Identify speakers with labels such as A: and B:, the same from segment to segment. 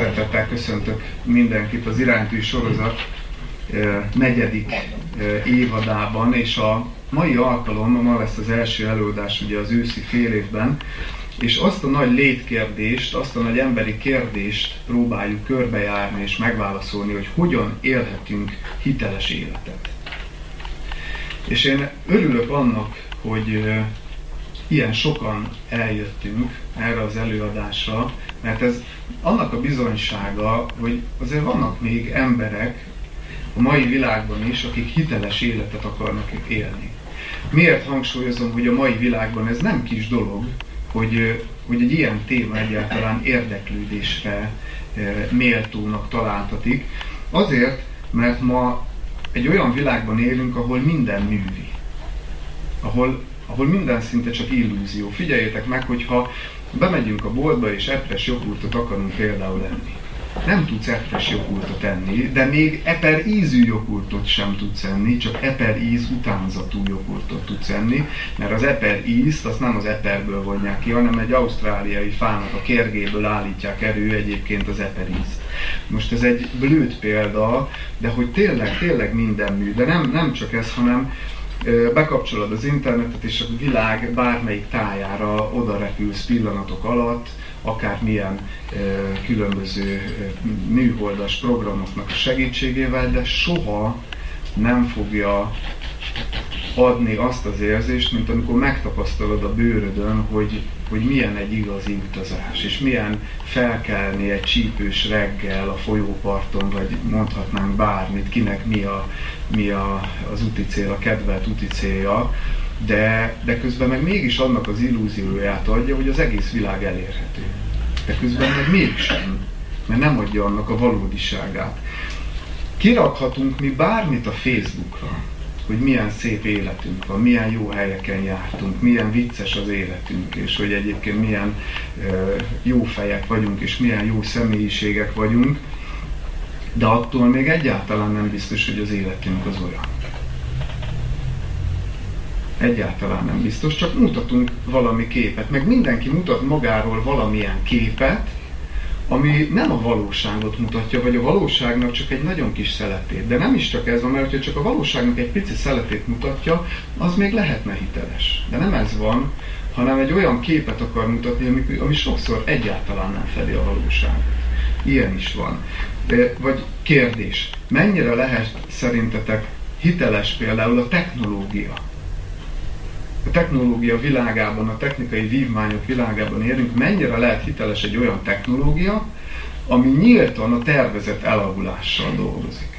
A: Szeretettel köszöntök mindenkit az iránytű sorozat negyedik évadában, és a mai alkalom, ma lesz az első előadás ugye az őszi fél évben, és azt a nagy létkérdést, azt a nagy emberi kérdést próbáljuk körbejárni és megválaszolni, hogy hogyan élhetünk hiteles életet. És én örülök annak, hogy ilyen sokan eljöttünk erre az előadásra, mert ez annak a bizonysága, hogy azért vannak még emberek a mai világban is, akik hiteles életet akarnak élni. Miért hangsúlyozom, hogy a mai világban ez nem kis dolog, hogy, hogy egy ilyen téma egyáltalán érdeklődésre méltónak találtatik. Azért, mert ma egy olyan világban élünk, ahol minden művi. Ahol ahol minden szinte csak illúzió. Figyeljétek meg, hogyha bemegyünk a boltba és epres joghurtot akarunk például enni. Nem tudsz epres joghurtot enni, de még eper ízű joghurtot sem tudsz enni, csak eper íz utánzatú joghurtot tudsz enni, mert az eper ízt azt nem az eperből vonják ki, hanem egy ausztráliai fának a kérgéből állítják elő egyébként az eper ízt. Most ez egy blőtt példa, de hogy tényleg, tényleg minden mű, de nem, nem csak ez, hanem bekapcsolod az internetet, és a világ bármelyik tájára oda repülsz pillanatok alatt, akármilyen különböző műholdas programoknak a segítségével, de soha nem fogja adni azt az érzést, mint amikor megtapasztalod a bőrödön, hogy, hogy milyen egy igazi utazás, és milyen felkelni egy csípős reggel a folyóparton, vagy mondhatnánk bármit, kinek mi, a, mi a, az úti cél, a kedvelt úti célja, de, de közben meg mégis annak az illúzióját adja, hogy az egész világ elérhető. De közben meg mégsem, mert nem adja annak a valódiságát. Kirakhatunk mi bármit a Facebookra, hogy milyen szép életünk van, milyen jó helyeken jártunk, milyen vicces az életünk, és hogy egyébként milyen jó fejek vagyunk, és milyen jó személyiségek vagyunk, de attól még egyáltalán nem biztos, hogy az életünk az olyan. Egyáltalán nem biztos, csak mutatunk valami képet, meg mindenki mutat magáról valamilyen képet, ami nem a valóságot mutatja, vagy a valóságnak csak egy nagyon kis szeletét. De nem is csak ez van, mert ha csak a valóságnak egy pici szeletét mutatja, az még lehetne hiteles. De nem ez van, hanem egy olyan képet akar mutatni, ami, ami sokszor egyáltalán nem fedi a valóságot. Ilyen is van. De, vagy kérdés, mennyire lehet szerintetek hiteles például a technológia? A technológia világában, a technikai vívmányok világában élünk, mennyire lehet hiteles egy olyan technológia, ami nyíltan a tervezett elavulással dolgozik.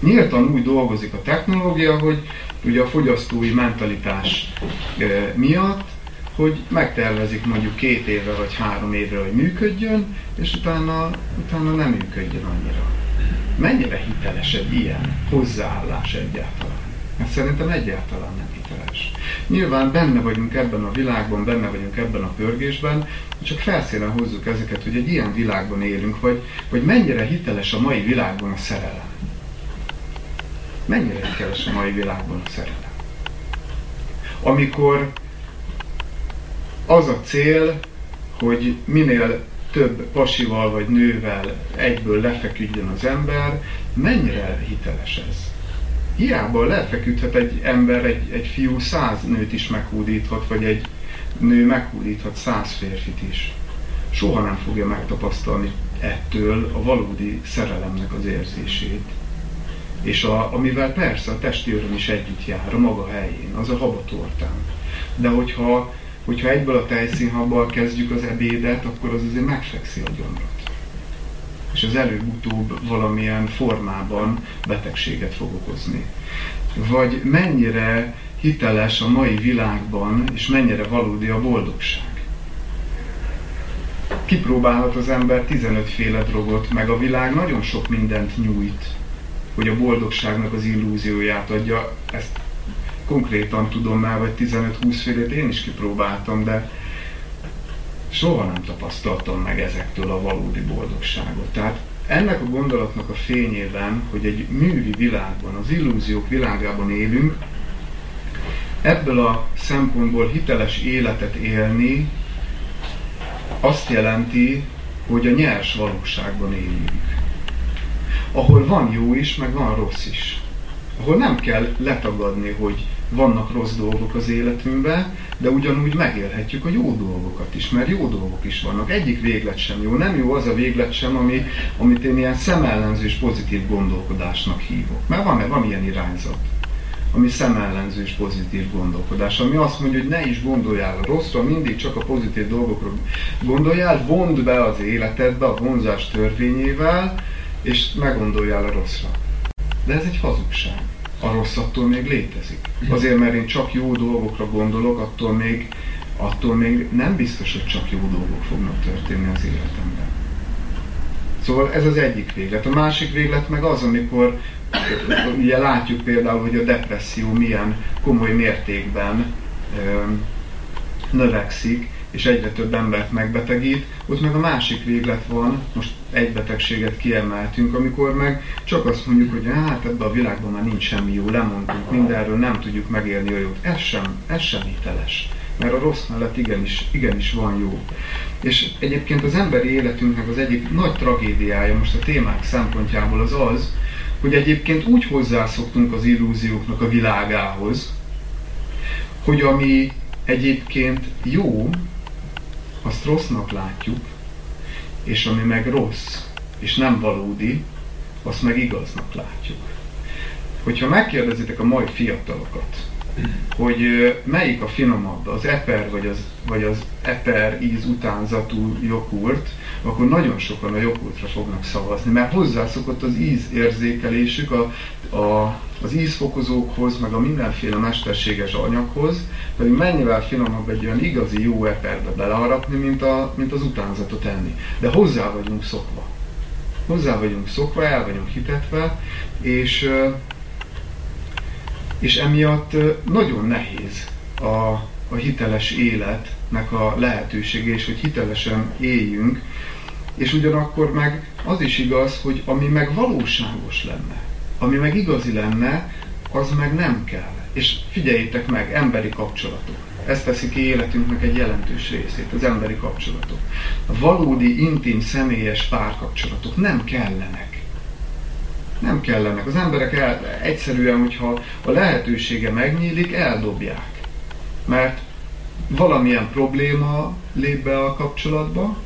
A: Nyíltan úgy dolgozik a technológia, hogy ugye a fogyasztói mentalitás e, miatt, hogy megtervezik mondjuk két évre vagy három évre, hogy működjön, és utána, utána nem működjön annyira. Mennyire hiteles egy ilyen hozzáállás egyáltalán? Mert szerintem egyáltalán nem hiteles. Nyilván benne vagyunk ebben a világban, benne vagyunk ebben a pörgésben, csak felszínen hozzuk ezeket, hogy egy ilyen világban élünk, vagy, vagy mennyire hiteles a mai világban a szerelem. Mennyire hiteles a mai világban a szerelem. Amikor az a cél, hogy minél több pasival vagy nővel egyből lefeküdjön az ember, mennyire hiteles ez? Hiába lefeküdhet egy ember, egy, egy fiú száz nőt is meghódíthat, vagy egy nő meghódíthat száz férfit is. Soha nem fogja megtapasztalni ettől a valódi szerelemnek az érzését. És a, amivel persze a testi öröm is együtt jár a maga helyén, az a habatortán. De hogyha, hogyha egyből a tejszínhabbal kezdjük az ebédet, akkor az azért megfekszi a gyomrat és az előbb-utóbb valamilyen formában betegséget fog okozni. Vagy mennyire hiteles a mai világban, és mennyire valódi a boldogság. Kipróbálhat az ember 15 féle drogot, meg a világ nagyon sok mindent nyújt, hogy a boldogságnak az illúzióját adja. Ezt konkrétan tudom már, vagy 15-20 félét én is kipróbáltam, de soha nem tapasztaltam meg ezektől a valódi boldogságot. Tehát ennek a gondolatnak a fényében, hogy egy művi világban, az illúziók világában élünk, ebből a szempontból hiteles életet élni azt jelenti, hogy a nyers valóságban éljünk. Ahol van jó is, meg van rossz is. Ahol nem kell letagadni, hogy vannak rossz dolgok az életünkben, de ugyanúgy megélhetjük a jó dolgokat is, mert jó dolgok is vannak. Egyik véglet sem jó. Nem jó az a véglet sem, ami, amit én ilyen szemellenzős pozitív gondolkodásnak hívok. Mert van, van ilyen irányzat ami szemellenző és pozitív gondolkodás, ami azt mondja, hogy ne is gondoljál a rosszra, mindig csak a pozitív dolgokra gondoljál, vond be az életedbe a vonzás törvényével, és ne gondoljál a rosszra. De ez egy hazugság. A rossz attól még létezik. Azért, mert én csak jó dolgokra gondolok, attól még, attól még nem biztos, hogy csak jó dolgok fognak történni az életemben. Szóval ez az egyik véglet. A másik véglet meg az, amikor ugye látjuk például, hogy a depresszió milyen komoly mértékben ö, növekszik, és egyre több embert megbetegít, ott meg a másik véglet van, most egy betegséget kiemeltünk, amikor meg csak azt mondjuk, hogy hát ebben a világban már nincs semmi jó, lemondtunk mindenről, nem tudjuk megélni a jót. Ez sem, ez sem hiteles. Mert a rossz mellett igenis, igenis van jó. És egyébként az emberi életünknek az egyik nagy tragédiája most a témák szempontjából az az, hogy egyébként úgy hozzászoktunk az illúzióknak a világához, hogy ami egyébként jó, azt rossznak látjuk, és ami meg rossz, és nem valódi, azt meg igaznak látjuk. Hogyha megkérdezitek a mai fiatalokat, hogy melyik a finomabb, az eper vagy az, vagy az eper íz utánzatú jogurt, akkor nagyon sokan a jogurtra fognak szavazni, mert hozzászokott az ízérzékelésük a, a, az ízfokozókhoz, meg a mindenféle mesterséges anyaghoz, pedig mennyivel finomabb egy olyan igazi jó eperbe beleharapni, mint, a, mint az utánzatot enni. De hozzá vagyunk szokva. Hozzá vagyunk szokva, el vagyunk hitetve, és és emiatt nagyon nehéz a, a hiteles életnek a lehetősége, és hogy hitelesen éljünk, és ugyanakkor meg az is igaz, hogy ami meg valóságos lenne, ami meg igazi lenne, az meg nem kell. És figyeljétek meg, emberi kapcsolatok. Ez teszi ki életünknek egy jelentős részét, az emberi kapcsolatok. A valódi, intim, személyes párkapcsolatok nem kellenek nem kellenek. Az emberek el, egyszerűen, hogyha a lehetősége megnyílik, eldobják. Mert valamilyen probléma lép be a kapcsolatba,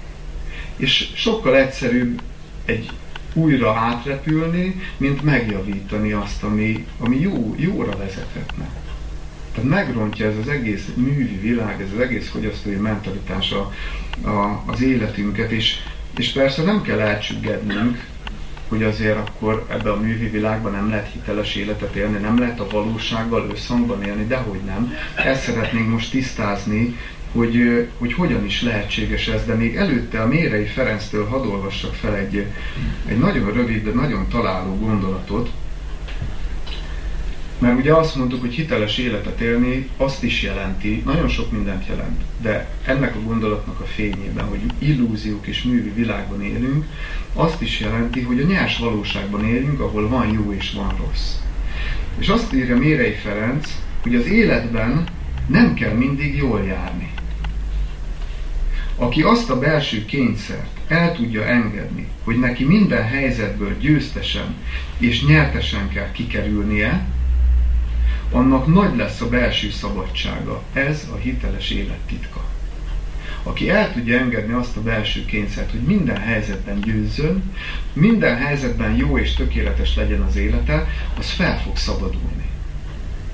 A: és sokkal egyszerűbb egy újra átrepülni, mint megjavítani azt, ami, ami jó, jóra vezethetne. Tehát megrontja ez az egész művi világ, ez az egész fogyasztói mentalitás a, a, az életünket, és, és persze nem kell elcsüggednünk hogy azért akkor ebbe a művi világban nem lehet hiteles életet élni, nem lehet a valósággal összhangban élni, de hogy nem. Ezt szeretnénk most tisztázni, hogy, hogy hogyan is lehetséges ez, de még előtte a Mérei Ferenctől hadd olvassak fel egy, egy nagyon rövid, de nagyon találó gondolatot, mert ugye azt mondtuk, hogy hiteles életet élni azt is jelenti, nagyon sok mindent jelent, de ennek a gondolatnak a fényében, hogy illúziók és művi világban élünk, azt is jelenti, hogy a nyers valóságban élünk, ahol van jó és van rossz. És azt írja Mérei Ferenc, hogy az életben nem kell mindig jól járni. Aki azt a belső kényszert el tudja engedni, hogy neki minden helyzetből győztesen és nyertesen kell kikerülnie, annak nagy lesz a belső szabadsága. Ez a hiteles élet titka. Aki el tudja engedni azt a belső kényszert, hogy minden helyzetben győzzön, minden helyzetben jó és tökéletes legyen az élete, az fel fog szabadulni.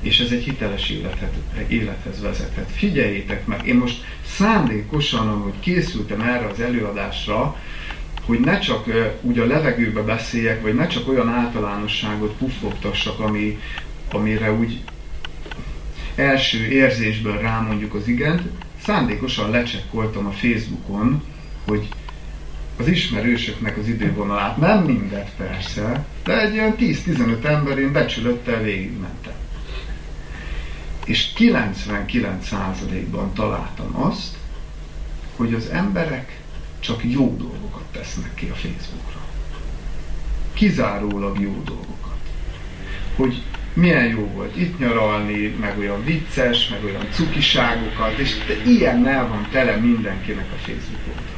A: És ez egy hiteles életet, élethez vezethet. Figyeljétek meg, én most szándékosan, ahogy készültem erre az előadásra, hogy ne csak uh, úgy a levegőbe beszéljek, vagy ne csak olyan általánosságot puffogtassak, ami, amire úgy első érzésből rámondjuk az igent, szándékosan lecsekkoltam a Facebookon, hogy az ismerősöknek az idővonalát, nem mindet persze, de egy olyan 10-15 ember én becsülöttel végigmentem. És 99%-ban találtam azt, hogy az emberek csak jó dolgokat tesznek ki a Facebookra. Kizárólag jó dolgokat. Hogy milyen jó volt itt nyaralni, meg olyan vicces, meg olyan cukiságokat, és ilyen el van tele mindenkinek a Facebook oldal.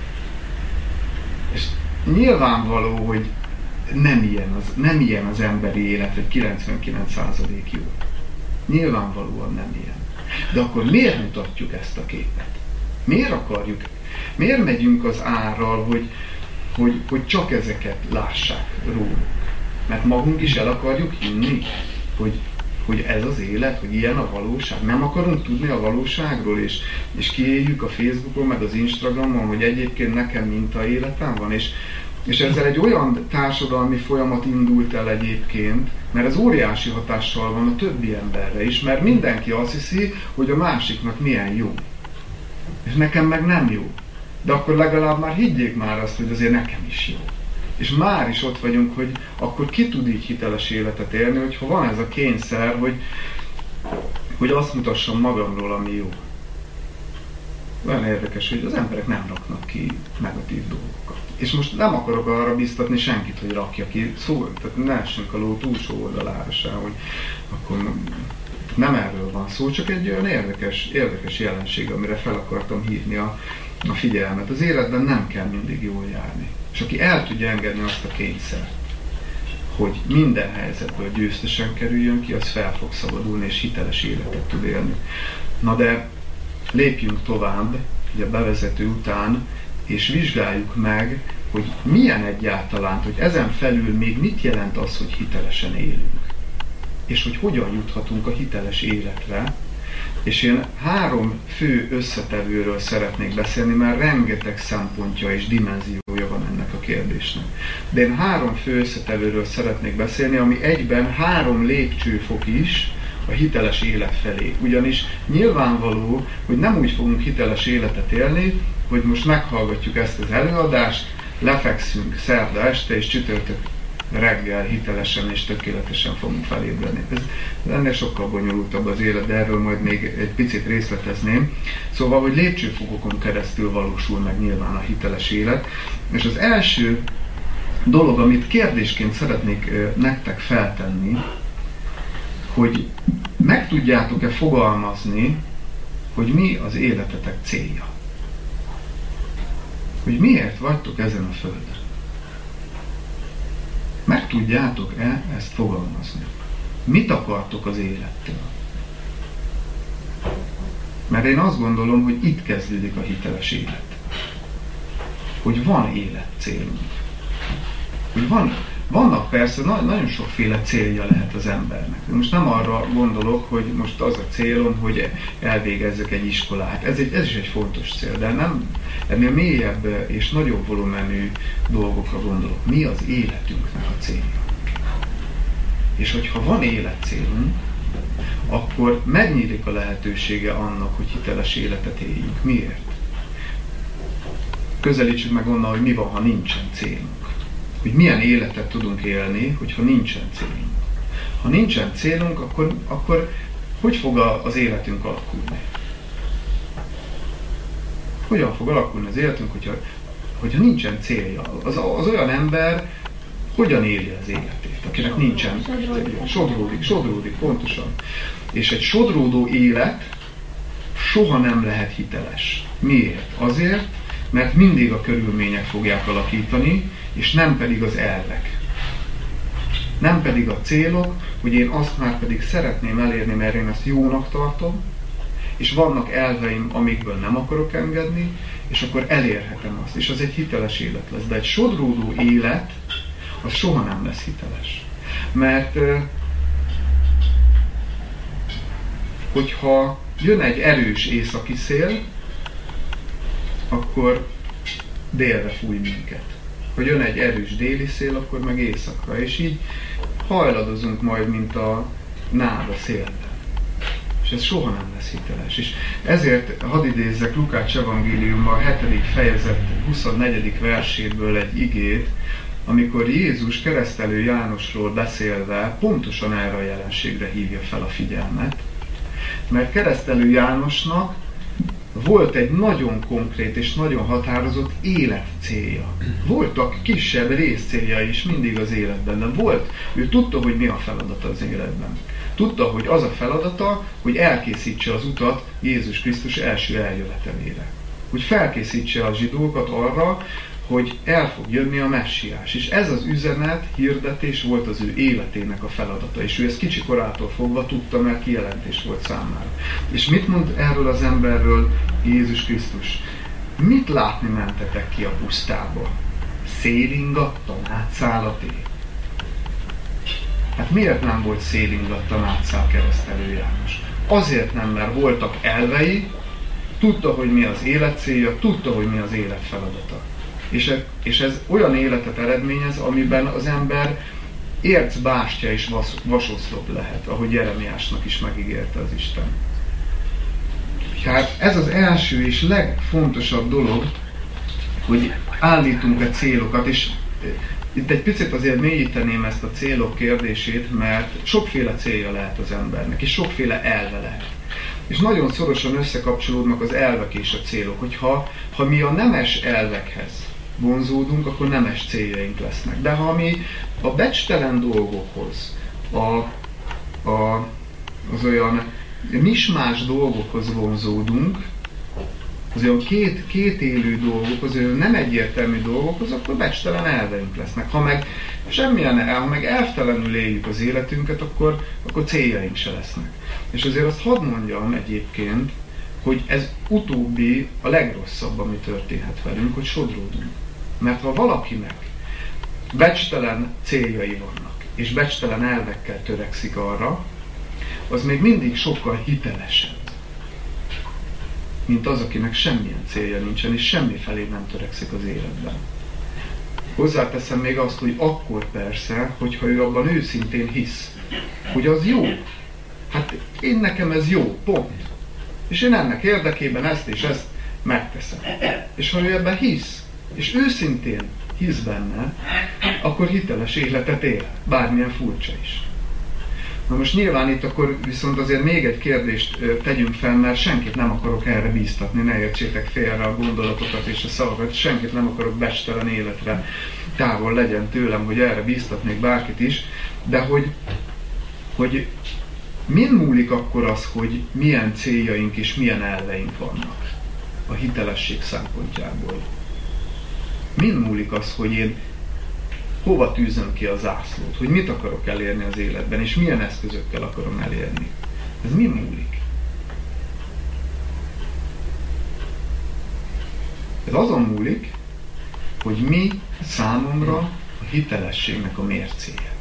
A: nyilvánvaló, hogy nem ilyen, az, nem ilyen az emberi élet, hogy 99% jó. Nyilvánvalóan nem ilyen. De akkor miért mutatjuk ezt a képet? Miért akarjuk? Miért megyünk az árral, hogy, hogy, hogy csak ezeket lássák róluk? Mert magunk is el akarjuk hinni, hogy, hogy ez az élet, hogy ilyen a valóság. Nem akarunk tudni a valóságról, és, és kiéljük a Facebookon, meg az Instagramon, hogy egyébként nekem minta életem van, és, és ezzel egy olyan társadalmi folyamat indult el egyébként, mert ez óriási hatással van a többi emberre is, mert mindenki azt hiszi, hogy a másiknak milyen jó. És nekem meg nem jó. De akkor legalább már higgyék már azt, hogy azért nekem is jó. És már is ott vagyunk, hogy akkor ki tud így hiteles életet élni, hogyha van ez a kényszer, hogy, hogy azt mutassam magamról, ami jó. Olyan érdekes, hogy az emberek nem raknak ki negatív dolgokat. És most nem akarok arra biztatni senkit, hogy rakja ki, szó, tehát ne essünk a ló túlsó oldalára se, hogy akkor nem erről van szó, csak egy olyan érdekes, érdekes jelenség, amire fel akartam hívni a, a figyelmet. Az életben nem kell mindig jól járni. És aki el tudja engedni azt a kényszert, hogy minden helyzetből győztesen kerüljön ki, az fel fog szabadulni, és hiteles életet tud élni. Na de lépjünk tovább, ugye a bevezető után, és vizsgáljuk meg, hogy milyen egyáltalán, hogy ezen felül még mit jelent az, hogy hitelesen élünk. És hogy hogyan juthatunk a hiteles életre, és én három fő összetevőről szeretnék beszélni, mert rengeteg szempontja és dimenziója van ennek a kérdésnek. De én három fő összetevőről szeretnék beszélni, ami egyben három lépcsőfok is a hiteles élet felé. Ugyanis nyilvánvaló, hogy nem úgy fogunk hiteles életet élni, hogy most meghallgatjuk ezt az előadást, lefekszünk szerda este és csütörtök reggel hitelesen és tökéletesen fogunk felébredni. Ez ennél sokkal bonyolultabb az élet, de erről majd még egy picit részletezném. Szóval, hogy lépcsőfokokon keresztül valósul meg nyilván a hiteles élet. És az első dolog, amit kérdésként szeretnék nektek feltenni, hogy meg tudjátok-e fogalmazni, hogy mi az életetek célja. Hogy miért vagytok ezen a földön. Meg tudjátok-e ezt fogalmazni? Mit akartok az élettől? Mert én azt gondolom, hogy itt kezdődik a hiteles élet. Hogy van életcélunk. Hogy van, vannak persze, na, nagyon sokféle célja lehet az embernek. Most nem arra gondolok, hogy most az a célom, hogy elvégezzek egy iskolát. Ez, egy, ez is egy fontos cél, de nem ennél mélyebb és nagyobb volumenű dolgokra gondolok. Mi az életünknek a célja? És hogyha van életcélunk, akkor megnyílik a lehetősége annak, hogy hiteles életet éljünk. Miért? Közelítsük meg onnan, hogy mi van, ha nincsen célunk hogy milyen életet tudunk élni, hogyha nincsen célunk. Ha nincsen célunk, akkor, akkor hogy fog az életünk alakulni? Hogyan fog alakulni az életünk, hogyha, hogyha nincsen célja? Az, az olyan ember hogyan éli az életét, akinek nincsen célja? Sodródik, sodródik, pontosan. És egy sodródó élet soha nem lehet hiteles. Miért? Azért, mert mindig a körülmények fogják alakítani, és nem pedig az elvek. Nem pedig a célok, hogy én azt már pedig szeretném elérni, mert én ezt jónak tartom, és vannak elveim, amikből nem akarok engedni, és akkor elérhetem azt, és az egy hiteles élet lesz. De egy sodródó élet, az soha nem lesz hiteles. Mert hogyha jön egy erős északi szél, akkor délre fúj minket. Ha jön egy erős déli szél, akkor meg éjszakra. És így hajladozunk majd, mint a náda szélben. És ez soha nem lesz hiteles. És ezért hadd idézzek Lukács evangélium a 7. fejezet 24. verséből egy igét, amikor Jézus keresztelő Jánosról beszélve pontosan erre a jelenségre hívja fel a figyelmet. Mert keresztelő Jánosnak volt egy nagyon konkrét és nagyon határozott életcélja. Voltak kisebb részcélja is mindig az életben, de volt, ő tudta, hogy mi a feladata az életben. Tudta, hogy az a feladata, hogy elkészítse az utat Jézus Krisztus első eljövetelére. Hogy felkészítse a zsidókat arra, hogy el fog jönni a messiás. És ez az üzenet, hirdetés volt az ő életének a feladata. És ő ezt kicsi korától fogva tudta, mert kijelentés volt számára. És mit mond erről az emberről Jézus Krisztus? Mit látni mentetek ki a pusztába? Szélingattan átszállaté? Hát miért nem volt szélingattan átszáll keresztelő János? Azért nem, mert voltak elvei, tudta, hogy mi az élet célja, tudta, hogy mi az élet feladata. És, ez, és ez olyan életet eredményez, amiben az ember érc bástya és vas, vasoszlop lehet, ahogy Jeremiásnak is megígérte az Isten. Hát ez az első és legfontosabb dolog, hogy állítunk egy célokat, és itt egy picit azért mélyíteném ezt a célok kérdését, mert sokféle célja lehet az embernek, és sokféle elve lehet. És nagyon szorosan összekapcsolódnak az elvek és a célok, hogyha ha mi a nemes elvekhez vonzódunk, akkor nemes céljaink lesznek. De ha mi a becstelen dolgokhoz, a, a, az olyan mismás dolgokhoz vonzódunk, az olyan két, két élő az olyan nem egyértelmű dolgokhoz, akkor becstelen elveink lesznek. Ha meg semmilyen el, ha meg elvtelenül éljük az életünket, akkor, akkor céljaink se lesznek. És azért azt hadd mondjam egyébként, hogy ez utóbbi a legrosszabb, ami történhet velünk, hogy sodródunk. Mert ha valakinek becstelen céljai vannak, és becstelen elvekkel törekszik arra, az még mindig sokkal hitelesebb, mint az, akinek semmilyen célja nincsen, és semmi felé nem törekszik az életben. Hozzáteszem még azt, hogy akkor persze, hogyha ő abban őszintén hisz, hogy az jó. Hát én nekem ez jó, pont. És én ennek érdekében ezt és ezt megteszem. És ha ő ebben hisz, és őszintén hisz benne, akkor hiteles életet él, bármilyen furcsa is. Na most nyilván itt akkor viszont azért még egy kérdést tegyünk fel, mert senkit nem akarok erre bíztatni, ne értsétek félre a gondolatokat és a szavakat, senkit nem akarok bestelen életre távol legyen tőlem, hogy erre bíztatnék bárkit is, de hogy, hogy min múlik akkor az, hogy milyen céljaink és milyen elveink vannak a hitelesség szempontjából? Min múlik az, hogy én hova tűzöm ki a zászlót, hogy mit akarok elérni az életben, és milyen eszközökkel akarom elérni. Ez mi múlik? Ez azon múlik, hogy mi számomra a hitelességnek a mércéje.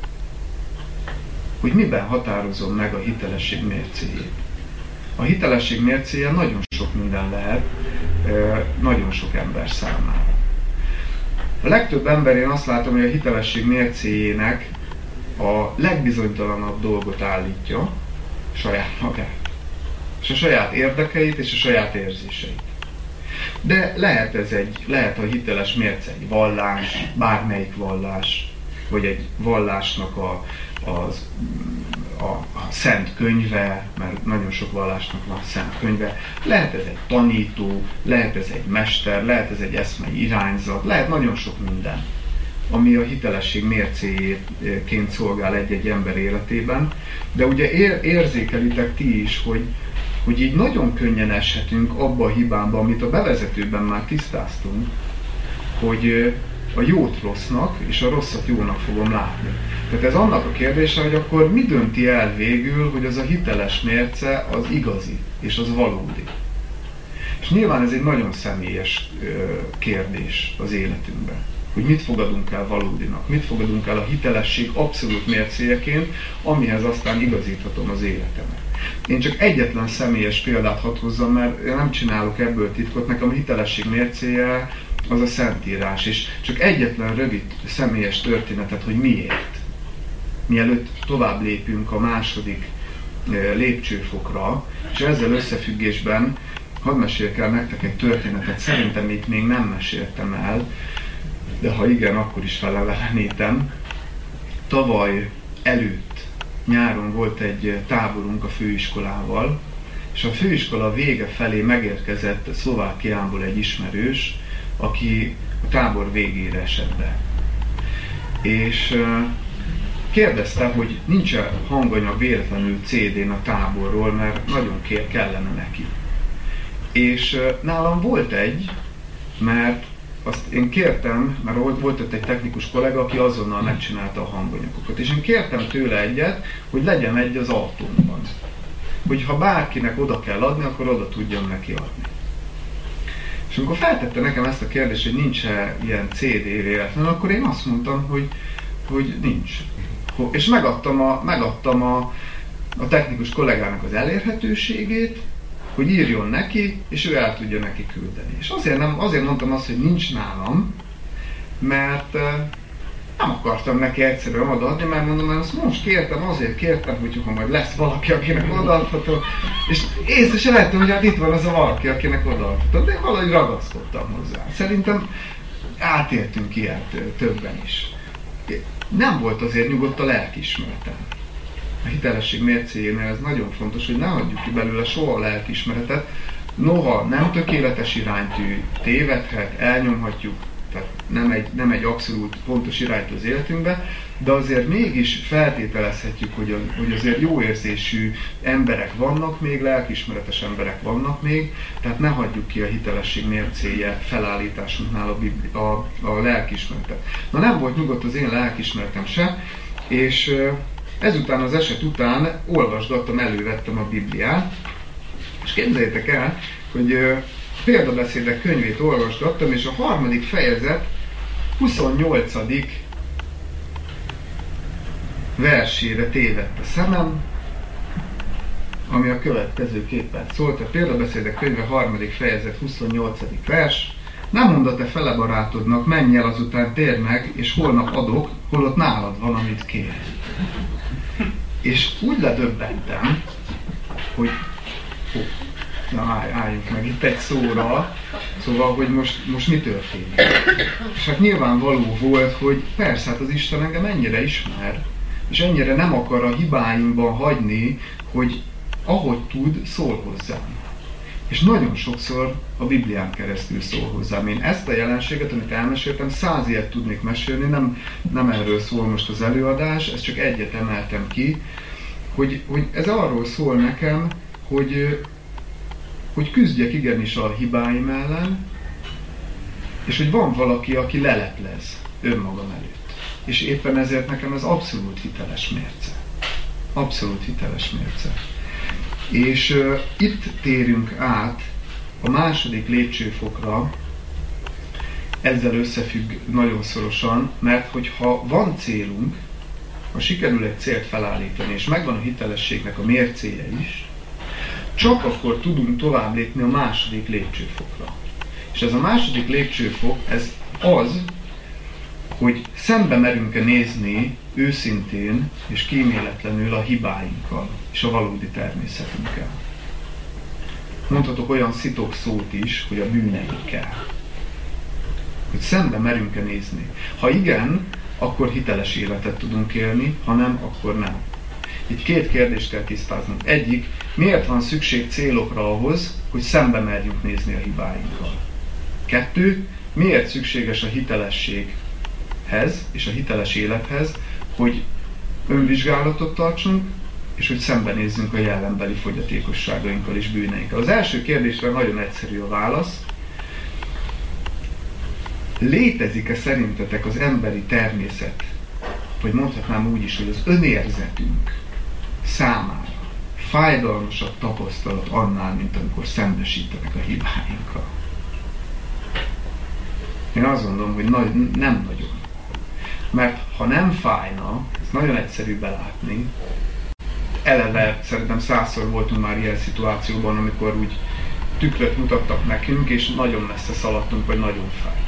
A: Hogy miben határozom meg a hitelesség mércéjét. A hitelesség mércéje nagyon sok minden lehet, nagyon sok ember számára. A legtöbb ember én azt látom, hogy a hitelesség mércéjének a legbizonytalanabb dolgot állítja, saját magát. És a saját érdekeit és a saját érzéseit. De lehet ez egy, lehet a hiteles mérce egy vallás, bármelyik vallás, vagy egy vallásnak a, az a, a szent könyve, mert nagyon sok vallásnak van szent könyve, lehet ez egy tanító, lehet ez egy mester, lehet ez egy eszmei irányzat, lehet nagyon sok minden, ami a hitelesség mércéjéként szolgál egy-egy ember életében, de ugye ér, érzékelitek ti is, hogy, hogy így nagyon könnyen eshetünk abba a hibába, amit a bevezetőben már tisztáztunk, hogy a jót rossznak, és a rosszat jónak fogom látni. Tehát ez annak a kérdése, hogy akkor mi dönti el végül, hogy az a hiteles mérce az igazi, és az valódi. És nyilván ez egy nagyon személyes kérdés az életünkben. Hogy mit fogadunk el valódinak, mit fogadunk el a hitelesség abszolút mércéjeként, amihez aztán igazíthatom az életemet. Én csak egyetlen személyes példát hadd hozzam, mert én nem csinálok ebből titkot, nekem a hitelesség mércéje az a Szentírás, és csak egyetlen rövid személyes történetet, hogy miért. Mielőtt tovább lépünk a második lépcsőfokra, és ezzel összefüggésben hadd meséljek el nektek egy történetet, szerintem itt még nem meséltem el, de ha igen, akkor is felelenítem. Tavaly előtt nyáron volt egy táborunk a főiskolával, és a főiskola vége felé megérkezett Szlovákiából egy ismerős, aki a tábor végére esett be. És kérdezte, hogy nincs -e hanganyag véletlenül CD-n a táborról, mert nagyon kér, kellene neki. És nálam volt egy, mert azt én kértem, mert volt ott egy technikus kollega, aki azonnal megcsinálta a hanganyagokat, és én kértem tőle egyet, hogy legyen egy az autómban. Hogy ha bárkinek oda kell adni, akkor oda tudjam neki adni. Amikor feltette nekem ezt a kérdést, hogy nincs-e ilyen CD véletlen, akkor én azt mondtam, hogy, hogy nincs. És megadtam a, megadtam a, a technikus kollégának az elérhetőségét, hogy írjon neki, és ő el tudja neki küldeni. És azért, nem, azért mondtam azt, hogy nincs nálam, mert nem akartam neki egyszerűen odaadni, mert mondom, hogy azt most kértem, azért kértem, hogy ha majd lesz valaki, akinek odaadható, és észre se vettem, hogy hát itt van az a valaki, akinek odaadható, de valahogy ragaszkodtam hozzá. Szerintem átéltünk ilyet többen is. Nem volt azért nyugodt a lelkismeretem a hitelesség mércéjénél ez nagyon fontos, hogy ne hagyjuk ki belőle soha a lelkismeretet. Noha nem tökéletes iránytű, tévedhet, elnyomhatjuk, nem egy, nem egy abszolút pontos iránytű az életünkbe, de azért mégis feltételezhetjük, hogy, a, hogy azért jó érzésű emberek vannak még, lelkismeretes emberek vannak még, tehát ne hagyjuk ki a hitelesség mércéje felállításunknál a, a, a lelkismeretet. Na nem volt nyugodt az én lelkismeretem se, és Ezután az eset után olvasgattam, elővettem a Bibliát, és képzeljétek el, hogy példabeszédek könyvét olvasgattam, és a harmadik fejezet 28. versére tévedt a szemem, ami a következőképpen szólt. A példabeszédek könyve harmadik fejezet 28. vers. Nem mondod te fele barátodnak, menj el azután, tér meg, és holnap adok, holott nálad van, amit kér. És úgy ledöbbentem, hogy na állj, álljunk meg itt egy szóra, szóval, hogy most, most mi történik. És hát nyilvánvaló volt, hogy persze, hát az Isten engem ennyire ismer, és ennyire nem akar a hibáimban hagyni, hogy ahogy tud, szól hozzám. És nagyon sokszor a Biblián keresztül szól hozzám. Én ezt a jelenséget, amit elmeséltem, száz ilyet tudnék mesélni, nem, nem erről szól most az előadás, ezt csak egyet emeltem ki, hogy, hogy ez arról szól nekem, hogy, hogy küzdjek igenis a hibáim ellen, és hogy van valaki, aki leleplez önmagam előtt. És éppen ezért nekem ez abszolút hiteles mérce. Abszolút hiteles mérce. És uh, itt térünk át a második lépcsőfokra, ezzel összefügg nagyon szorosan, mert hogyha van célunk, ha sikerül egy célt felállítani, és megvan a hitelességnek a mércéje is, csak akkor tudunk tovább lépni a második lépcsőfokra. És ez a második lépcsőfok, ez az, hogy szembe merünk-e nézni őszintén és kíméletlenül a hibáinkkal és a valódi természetünkkel. Mondhatok olyan szitok szót is, hogy a bűneinkkel. Hogy szembe merünk-e nézni. Ha igen, akkor hiteles életet tudunk élni, ha nem, akkor nem. Itt két kérdést kell tisztáznunk. Egyik, miért van szükség célokra ahhoz, hogy szembe merjünk nézni a hibáinkkal? Kettő, miért szükséges a hitelességhez és a hiteles élethez, hogy önvizsgálatot tartsunk, és hogy szembenézzünk a jelenbeli fogyatékosságainkkal és bűneinkkel. Az első kérdésre nagyon egyszerű a válasz. Létezik-e szerintetek az emberi természet, vagy mondhatnám úgy is, hogy az önérzetünk számára fájdalmasabb tapasztalat annál, mint amikor szembesítenek a hibáinkkal? Én azt gondolom, hogy nagy, nem nagyon. Mert ha nem fájna, ez nagyon egyszerű belátni, eleve szerintem százszor voltunk már ilyen szituációban, amikor úgy tükröt mutattak nekünk, és nagyon messze szaladtunk, vagy nagyon fáj.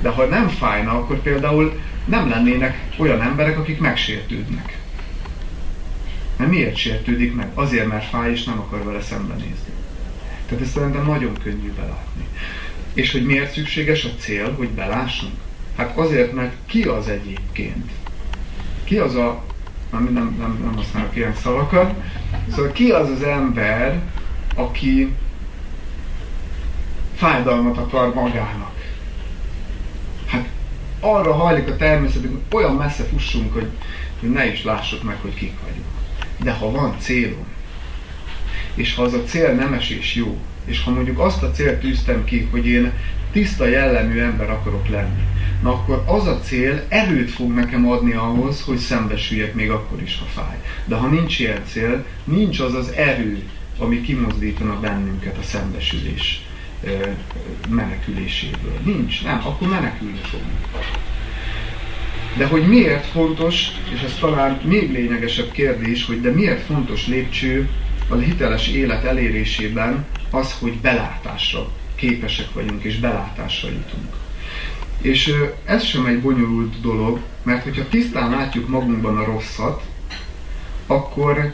A: De ha nem fájna, akkor például nem lennének olyan emberek, akik megsértődnek. Mert miért sértődik meg? Azért, mert fáj, és nem akar vele szembenézni. Tehát ezt szerintem nagyon könnyű belátni. És hogy miért szükséges a cél, hogy belássunk? Hát azért, mert ki az egyébként? Ki az a, nem, nem, nem, nem használok ilyen szavakat, szóval ki az az ember, aki fájdalmat akar magának? arra hajlik a természetünk, hogy olyan messze fussunk, hogy, hogy ne is lássuk meg, hogy kik vagyunk. De ha van célom, és ha az a cél nemes és jó, és ha mondjuk azt a célt tűztem ki, hogy én tiszta jellemű ember akarok lenni, na akkor az a cél erőt fog nekem adni ahhoz, hogy szembesüljek még akkor is, ha fáj. De ha nincs ilyen cél, nincs az az erő, ami kimozdítana bennünket a szembesülés meneküléséből. Nincs, nem, akkor menekülni fogunk. De hogy miért fontos, és ez talán még lényegesebb kérdés, hogy de miért fontos lépcső a hiteles élet elérésében az, hogy belátásra képesek vagyunk, és belátásra jutunk. És ez sem egy bonyolult dolog, mert hogyha tisztán látjuk magunkban a rosszat, akkor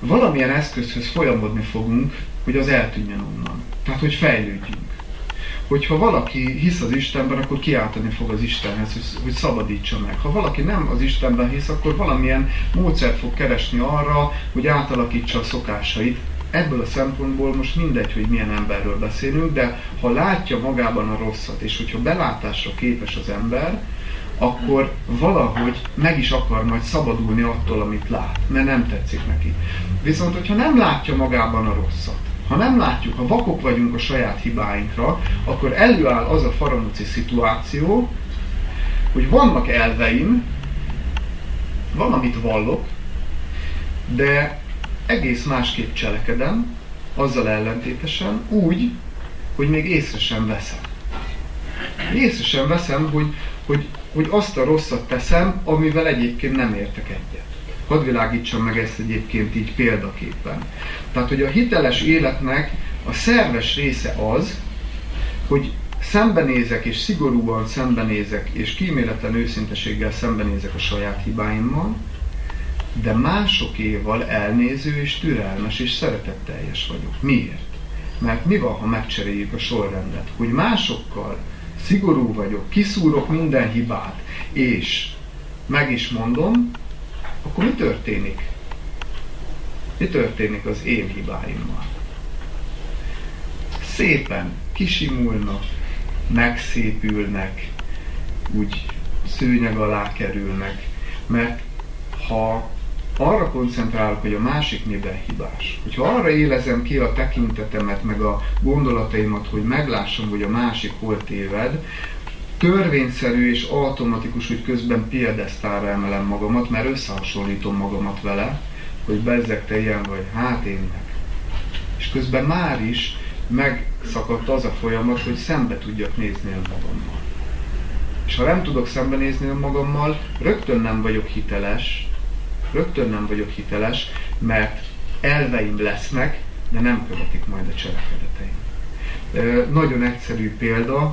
A: valamilyen eszközhöz folyamodni fogunk, hogy az eltűnjön onnan. Tehát, hogy fejlődjünk. Hogyha valaki hisz az Istenben, akkor kiáltani fog az Istenhez, hogy, hogy szabadítsa meg. Ha valaki nem az Istenben hisz, akkor valamilyen módszert fog keresni arra, hogy átalakítsa a szokásait. Ebből a szempontból most mindegy, hogy milyen emberről beszélünk, de ha látja magában a rosszat, és hogyha belátásra képes az ember, akkor valahogy meg is akar majd szabadulni attól, amit lát, mert nem tetszik neki. Viszont, hogyha nem látja magában a rosszat, ha nem látjuk, ha vakok vagyunk a saját hibáinkra, akkor előáll az a faramuci szituáció, hogy vannak elveim, van, amit vallok, de egész másképp cselekedem, azzal ellentétesen, úgy, hogy még észre sem veszem. Észre sem veszem, hogy, hogy, hogy azt a rosszat teszem, amivel egyébként nem értek egyet. Hadd világítsam meg ezt egyébként így példaképpen. Tehát, hogy a hiteles életnek a szerves része az, hogy szembenézek és szigorúan szembenézek és kíméletlen őszinteséggel szembenézek a saját hibáimmal, de másokéval elnéző és türelmes és szeretetteljes vagyok. Miért? Mert mi van, ha megcseréljük a sorrendet? Hogy másokkal szigorú vagyok, kiszúrok minden hibát, és meg is mondom, akkor mi történik? Mi történik az én hibáimmal? Szépen kisimulnak, megszépülnek, úgy szőnyeg alá kerülnek, mert ha arra koncentrálok, hogy a másik miben hibás, hogyha arra élezem ki a tekintetemet, meg a gondolataimat, hogy meglássam, hogy a másik hol téved, törvényszerű és automatikus, hogy közben piedesztára emelem magamat, mert összehasonlítom magamat vele, hogy bezzek te ilyen vagy, hát én meg. És közben már is megszakadt az a folyamat, hogy szembe tudjak nézni önmagammal. És ha nem tudok szembenézni önmagammal, rögtön nem vagyok hiteles, rögtön nem vagyok hiteles, mert elveim lesznek, de nem követik majd a cselekedeteim. Nagyon egyszerű példa,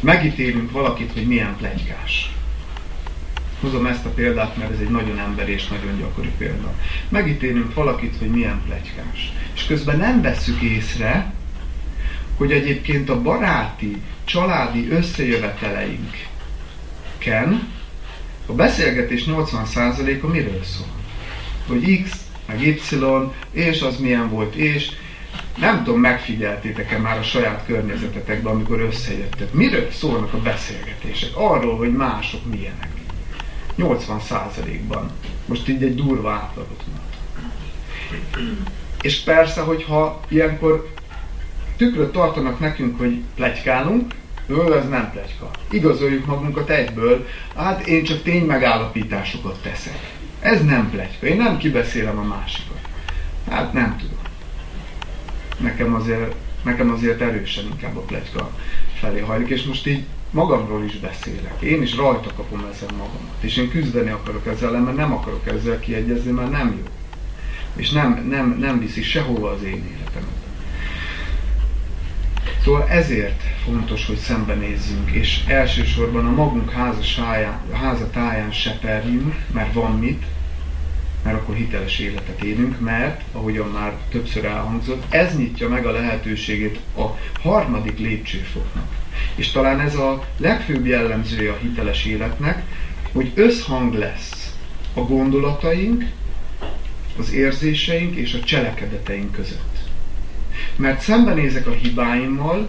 A: megítélünk valakit, hogy milyen plegykás. Hozom ezt a példát, mert ez egy nagyon emberi és nagyon gyakori példa. Megítélünk valakit, hogy milyen plegykás. És közben nem vesszük észre, hogy egyébként a baráti, családi összejöveteleinken a beszélgetés 80%-a miről szól? Hogy X, meg Y, és az milyen volt, és nem tudom, megfigyeltétek-e már a saját környezetetekben, amikor összejöttek. Miről szólnak a beszélgetések? Arról, hogy mások milyenek. 80%-ban. Most így egy durva átlagot. És persze, hogyha ilyenkor tükröt tartanak nekünk, hogy plegykálunk, ő, ez nem plegyka. Igazoljuk magunkat egyből, hát én csak tény megállapításokat teszek. Ez nem plegyka, én nem kibeszélem a másikat. Hát nem tudom nekem azért, nekem azért erősen inkább a plegyka felé hajlik, és most így magamról is beszélek. Én is rajta kapom ezen magamat. És én küzdeni akarok ezzel, mert nem akarok ezzel kiegyezni, mert nem jó. És nem, nem, nem viszi sehova az én életemet. Szóval ezért fontos, hogy szembenézzünk, és elsősorban a magunk házatáján seperjünk, mert van mit, mert akkor hiteles életet élünk, mert, ahogyan már többször elhangzott, ez nyitja meg a lehetőségét a harmadik lépcsőfoknak. És talán ez a legfőbb jellemzője a hiteles életnek, hogy összhang lesz a gondolataink, az érzéseink és a cselekedeteink között. Mert szembenézek a hibáimmal,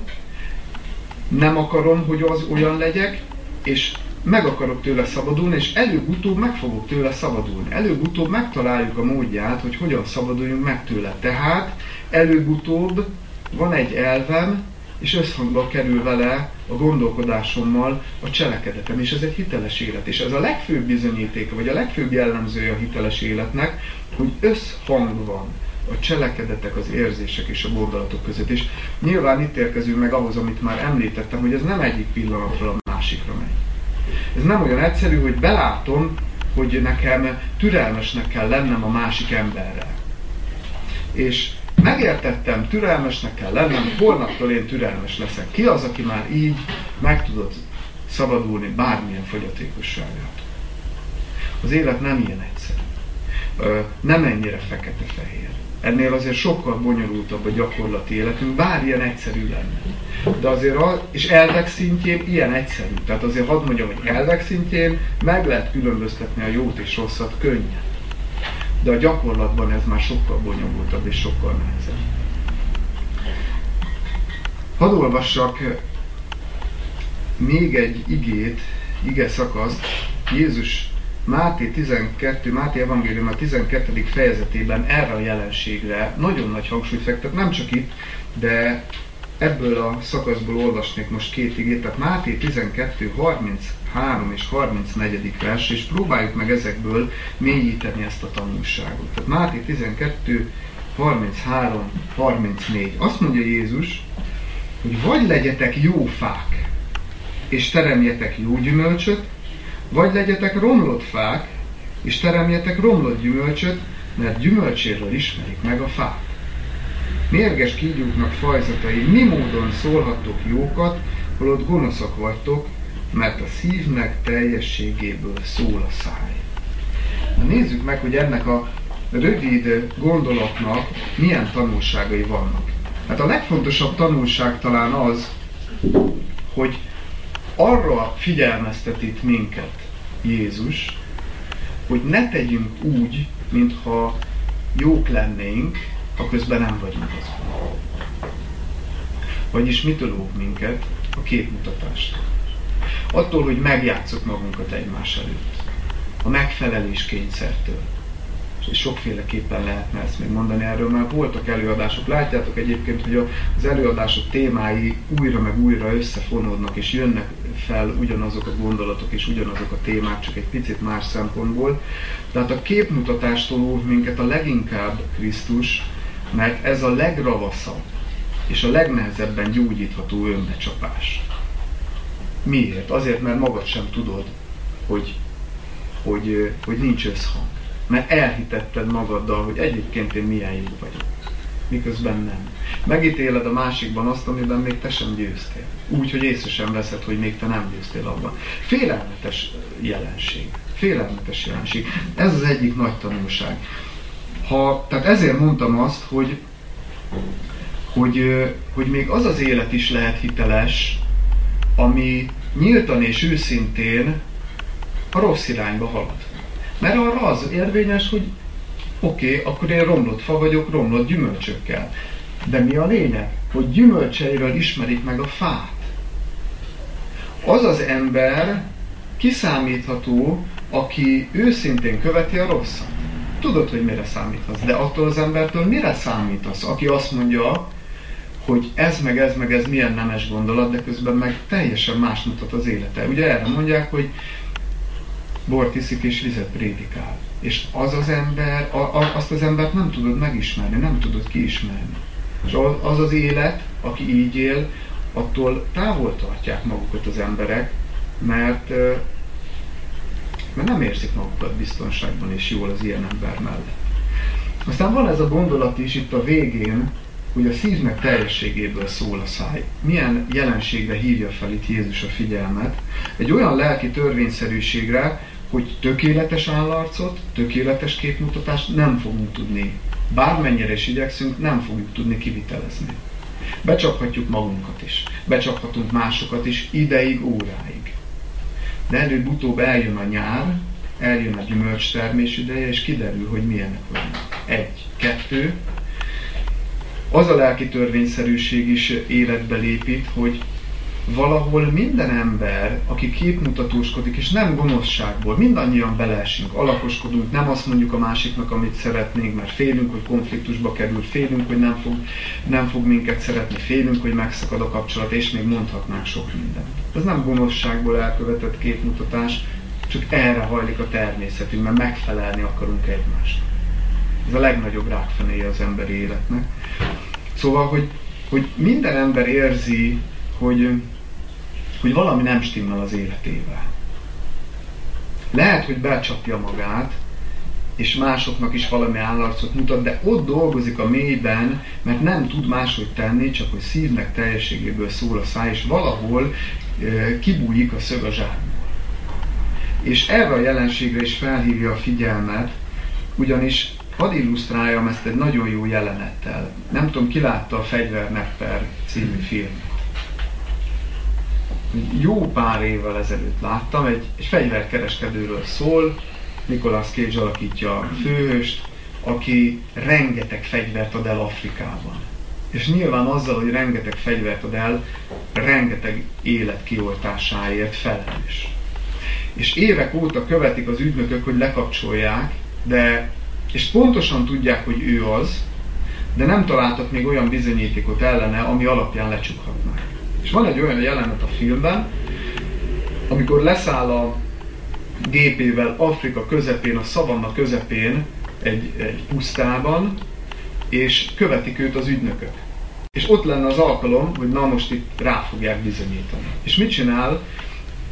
A: nem akarom, hogy az olyan legyek, és meg akarok tőle szabadulni, és előbb-utóbb meg fogok tőle szabadulni. Előbb-utóbb megtaláljuk a módját, hogy hogyan szabaduljunk meg tőle. Tehát előbb-utóbb van egy elvem, és összhangba kerül vele a gondolkodásommal a cselekedetem, és ez egy hiteles élet. És ez a legfőbb bizonyítéka, vagy a legfőbb jellemzője a hiteles életnek, hogy összhang van a cselekedetek, az érzések és a gondolatok között. És nyilván itt érkezünk meg ahhoz, amit már említettem, hogy ez nem egyik pillanatról a másikra megy. Ez nem olyan egyszerű, hogy belátom, hogy nekem türelmesnek kell lennem a másik emberrel. És megértettem, türelmesnek kell lennem, holnaptól én türelmes leszek. Ki az, aki már így meg tudott szabadulni bármilyen fogyatékosságát? Az élet nem ilyen egyszerű. Nem ennyire fekete-fehér. Ennél azért sokkal bonyolultabb a gyakorlati életünk, bár ilyen egyszerű lenne. De azért, a, és elvek szintjén ilyen egyszerű. Tehát azért hadd mondjam, hogy elvek szintjén meg lehet különböztetni a jót és rosszat könnyen de a gyakorlatban ez már sokkal bonyolultabb és sokkal nehezebb. Hadd olvassak még egy igét, ige szakaszt, Jézus Máté 12, Máté Evangélium a 12. fejezetében erre a jelenségre nagyon nagy hangsúlyt fektet, nem csak itt, de ebből a szakaszból olvasnék most két igét, tehát Máté 12, 33 és 34. vers, és próbáljuk meg ezekből mélyíteni ezt a tanulságot. Tehát Máté 12, 33, 34. Azt mondja Jézus, hogy vagy legyetek jó fák, és teremjetek jó gyümölcsöt, vagy legyetek romlott fák, és teremjetek romlott gyümölcsöt, mert gyümölcséről ismerik meg a fák. Mérges kígyóknak fajzatai, mi módon szólhattok jókat, holott gonoszak vagytok, mert a szívnek teljességéből szól a száj. Na nézzük meg, hogy ennek a rövid gondolatnak milyen tanulságai vannak. Hát a legfontosabb tanulság talán az, hogy arra figyelmeztet itt minket Jézus, hogy ne tegyünk úgy, mintha jók lennénk, ha közben nem vagyunk azok. Vagyis mitől óv minket? A képmutatást. Attól, hogy megjátszok magunkat egymás előtt. A megfelelés kényszertől és sokféleképpen lehetne ezt még mondani erről, mert voltak előadások. Látjátok egyébként, hogy az előadások témái újra meg újra összefonódnak, és jönnek fel ugyanazok a gondolatok és ugyanazok a témák, csak egy picit más szempontból. Tehát a képmutatástól óv minket a leginkább Krisztus, mert ez a legravaszabb és a legnehezebben gyógyítható önbecsapás. Miért? Azért, mert magad sem tudod, hogy, hogy, hogy nincs összhang mert elhitetted magaddal, hogy egyébként én milyen jó vagyok. Miközben nem. Megítéled a másikban azt, amiben még te sem győztél. Úgy, hogy észre sem veszed, hogy még te nem győztél abban. Félelmetes jelenség. Félelmetes jelenség. Ez az egyik nagy tanulság. Ha, tehát ezért mondtam azt, hogy, hogy, hogy még az az élet is lehet hiteles, ami nyíltan és őszintén a rossz irányba halad. Mert arra az érvényes, hogy oké, okay, akkor én romlott fa vagyok, romlott gyümölcsökkel. De mi a lényeg? Hogy gyümölcseiről ismerik meg a fát. Az az ember kiszámítható, aki őszintén követi a rosszat. Tudod, hogy mire számíthatsz, de attól az embertől mire számítasz, aki azt mondja, hogy ez meg ez meg ez milyen nemes gondolat, de közben meg teljesen más mutat az élete. Ugye erre mondják, hogy bort iszik és vizet prédikál. És az az ember, a, a, azt az embert nem tudod megismerni, nem tudod kiismerni. És az az élet, aki így él, attól távol tartják magukat az emberek, mert, mert nem érzik magukat biztonságban és jól az ilyen ember mellett. Aztán van ez a gondolat is itt a végén, hogy a szívnek teljességéből szól a száj. Milyen jelenségre hívja fel itt Jézus a figyelmet? Egy olyan lelki törvényszerűségre, hogy tökéletes állarcot, tökéletes képmutatást nem fogunk tudni. Bármennyire is igyekszünk, nem fogjuk tudni kivitelezni. Becsaphatjuk magunkat is, becsaphatunk másokat is ideig, óráig. De előbb-utóbb eljön a nyár, eljön a gyümölcs ideje, és kiderül, hogy milyenek vannak. Egy. Kettő. Az a lelki törvényszerűség is életbe lépít, hogy valahol minden ember, aki képmutatóskodik, és nem gonoszságból, mindannyian beleesünk, alakoskodunk, nem azt mondjuk a másiknak, amit szeretnénk, mert félünk, hogy konfliktusba kerül, félünk, hogy nem fog, nem fog minket szeretni, félünk, hogy megszakad a kapcsolat, és még mondhatnánk sok mindent. Ez nem gonoszságból elkövetett képmutatás, csak erre hajlik a természetünk, mert megfelelni akarunk egymásnak. Ez a legnagyobb rákfenéje az emberi életnek. Szóval, hogy, hogy minden ember érzi, hogy, hogy valami nem stimmel az életével. Lehet, hogy becsapja magát, és másoknak is valami állarcot mutat, de ott dolgozik a mélyben, mert nem tud máshogy tenni, csak hogy szívnek teljességéből szól a száj, és valahol e, kibújik a szög a zsákból. És erre a jelenségre is felhívja a figyelmet, ugyanis hadd illusztráljam ezt egy nagyon jó jelenettel. Nem tudom, ki látta a Fegyvernepper című filmet jó pár évvel ezelőtt láttam, egy, egy fegyverkereskedőről szól, Nicolas Cage alakítja a főhőst, aki rengeteg fegyvert ad el Afrikában. És nyilván azzal, hogy rengeteg fegyvert ad el, rengeteg élet kioltásáért felelős. És évek óta követik az ügynökök, hogy lekapcsolják, de, és pontosan tudják, hogy ő az, de nem találtak még olyan bizonyítékot ellene, ami alapján lecsukhatnák. És van egy olyan jelenet a filmben, amikor leszáll a gépével Afrika közepén, a szavanna közepén, egy, egy pusztában, és követik őt az ügynökök. És ott lenne az alkalom, hogy na most itt rá fogják bizonyítani. És mit csinál?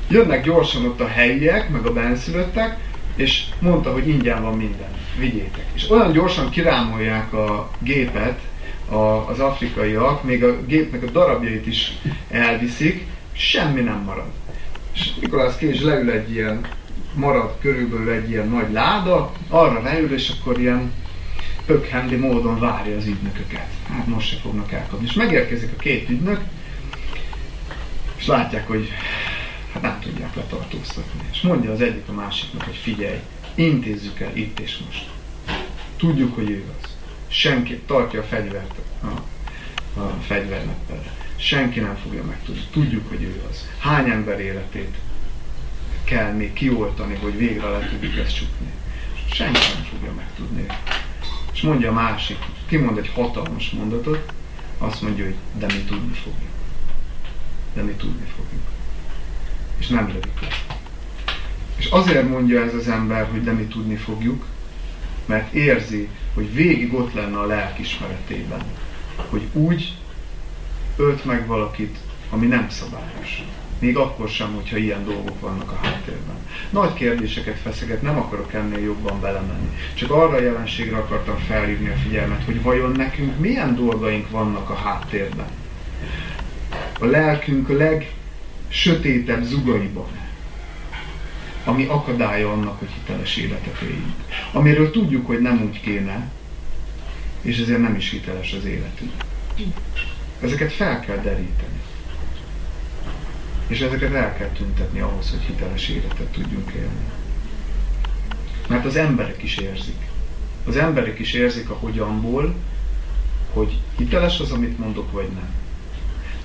A: Jönnek gyorsan ott a helyiek, meg a benszülöttek, és mondta, hogy ingyen van minden, vigyétek. És olyan gyorsan kirámolják a gépet, a, az afrikaiak még a gépnek a darabjait is elviszik, semmi nem marad. És Nikolás Cage leül egy ilyen, marad körülbelül egy ilyen nagy láda, arra leül, és akkor ilyen pökhendi módon várja az ügynököket. Hát most se fognak elkapni. És megérkezik a két ügynök, és látják, hogy hát nem tudják letartóztatni. És mondja az egyik a másiknak, hogy figyelj, intézzük el itt és most. Tudjuk, hogy ő az senki tartja a fegyvert a, a fegyverneppel. Senki nem fogja megtudni. Tudjuk, hogy ő az. Hány ember életét kell még kioltani, hogy végre le tudjuk ezt csukni. Senki nem fogja megtudni. És mondja a másik, kimond egy hatalmas mondatot, azt mondja, hogy de mi tudni fogjuk. De mi tudni fogjuk. És nem lövik le. És azért mondja ez az ember, hogy de mi tudni fogjuk, mert érzi, hogy végig ott lenne a lelkismeretében, hogy úgy ölt meg valakit, ami nem szabályos. Még akkor sem, hogyha ilyen dolgok vannak a háttérben. Nagy kérdéseket feszeget, nem akarok ennél jobban belemenni. Csak arra a jelenségre akartam felhívni a figyelmet, hogy vajon nekünk milyen dolgaink vannak a háttérben. A lelkünk a legsötétebb zugaiban ami akadálya annak, hogy hiteles életet éljünk. Amiről tudjuk, hogy nem úgy kéne, és ezért nem is hiteles az életünk. Ezeket fel kell deríteni. És ezeket el kell tüntetni ahhoz, hogy hiteles életet tudjunk élni. Mert az emberek is érzik. Az emberek is érzik a hogyanból, hogy hiteles az, amit mondok, vagy nem.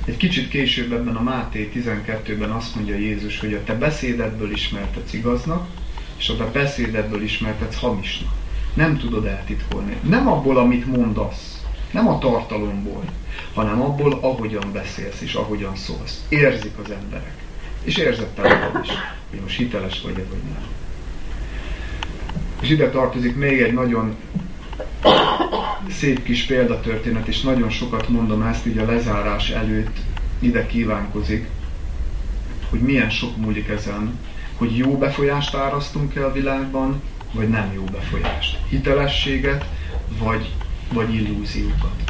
A: Egy kicsit később ebben a Máté 12-ben azt mondja Jézus, hogy a te beszédedből ismertetsz igaznak, és a te beszédedből ismertetsz hamisnak. Nem tudod eltitkolni. Nem abból, amit mondasz, nem a tartalomból, hanem abból, ahogyan beszélsz és ahogyan szólsz. Érzik az emberek. És érzettel is, hogy most hiteles vagy-e, vagy nem. És ide tartozik még egy nagyon szép kis példatörténet, és nagyon sokat mondom ezt így a lezárás előtt, ide kívánkozik, hogy milyen sok múlik ezen, hogy jó befolyást árasztunk el a világban, vagy nem jó befolyást. Hitelességet, vagy, vagy illúziókat.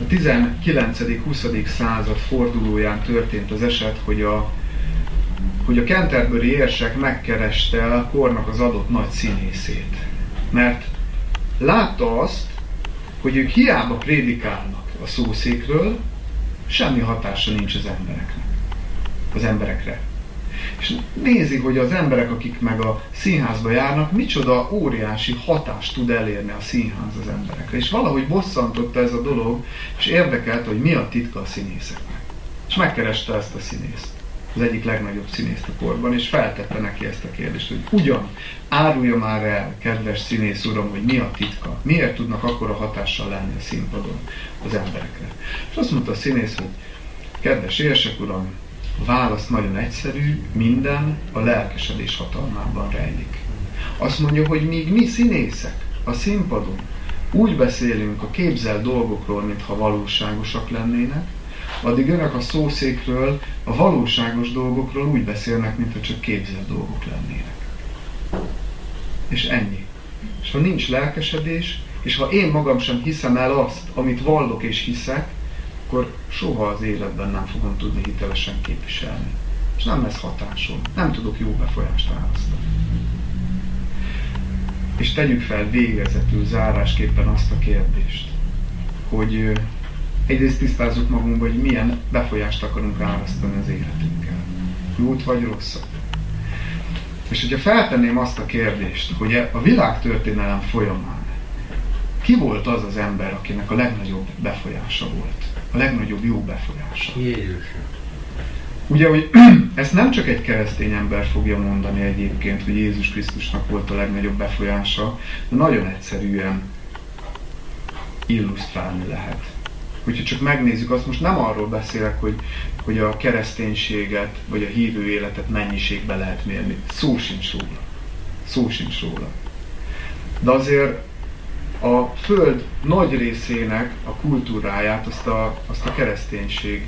A: A 19.-20. század fordulóján történt az eset, hogy a, hogy a Canterbury érsek megkereste a kornak az adott nagy színészét. Mert látta azt, hogy ők hiába prédikálnak a szószékről, semmi hatása nincs az embereknek. Az emberekre. És nézi, hogy az emberek, akik meg a színházba járnak, micsoda óriási hatást tud elérni a színház az emberekre. És valahogy bosszantotta ez a dolog, és érdekelte, hogy mi a titka a színészeknek. És megkereste ezt a színészt, az egyik legnagyobb színészt a korban, és feltette neki ezt a kérdést, hogy ugyan, árulja már el, kedves színész uram, hogy mi a titka, miért tudnak akkora hatással lenni a színpadon az emberekre. És azt mondta a színész, hogy kedves érsek uram, a válasz nagyon egyszerű, minden a lelkesedés hatalmában rejlik. Azt mondja, hogy míg mi színészek a színpadon úgy beszélünk a képzelt dolgokról, mintha valóságosak lennének, addig önök a szószékről, a valóságos dolgokról úgy beszélnek, mintha csak képzelt dolgok lennének. És ennyi. És ha nincs lelkesedés, és ha én magam sem hiszem el azt, amit vallok és hiszek, akkor soha az életben nem fogom tudni hitelesen képviselni. És nem lesz hatásom. Nem tudok jó befolyást választani. És tegyük fel végezetül zárásképpen azt a kérdést, hogy egyrészt tisztázzuk magunkba, hogy milyen befolyást akarunk választani az életünkkel. Jót vagy rosszat. És hogyha feltenném azt a kérdést, hogy e a világtörténelem folyamán ki volt az az ember, akinek a legnagyobb befolyása volt? A legnagyobb jó befolyása?
B: Jézus.
A: Ugye, hogy ezt nem csak egy keresztény ember fogja mondani egyébként, hogy Jézus Krisztusnak volt a legnagyobb befolyása, de nagyon egyszerűen illusztrálni lehet. Hogyha csak megnézzük, azt most nem arról beszélek, hogy, hogy a kereszténységet, vagy a hívő életet mennyiségbe lehet mérni. Szó sincs róla. Szó sincs róla. De azért a Föld nagy részének a kultúráját azt a, azt a kereszténység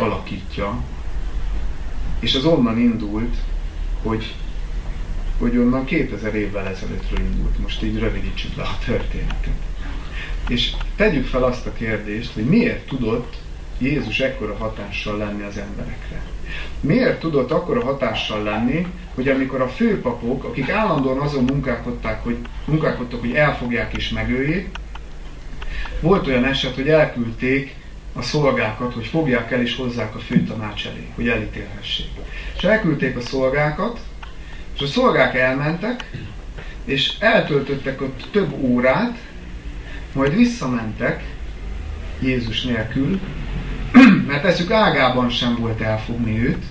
A: alakítja, és az onnan indult, hogy, hogy onnan 2000 évvel ezelőttről indult. Most így rövidítsük le a történetet. És tegyük fel azt a kérdést, hogy miért tudott Jézus ekkora hatással lenni az emberekre. Miért tudott akkora hatással lenni, hogy amikor a főpapok, akik állandóan azon munkálkodták, hogy, munkálkodtak, hogy elfogják és megöljék, volt olyan eset, hogy elküldték a szolgákat, hogy fogják el és hozzák a főtanács elé, hogy elítélhessék. És elküldték a szolgákat, és a szolgák elmentek, és eltöltöttek ott több órát, majd visszamentek Jézus nélkül, mert eszük ágában sem volt elfogni őt,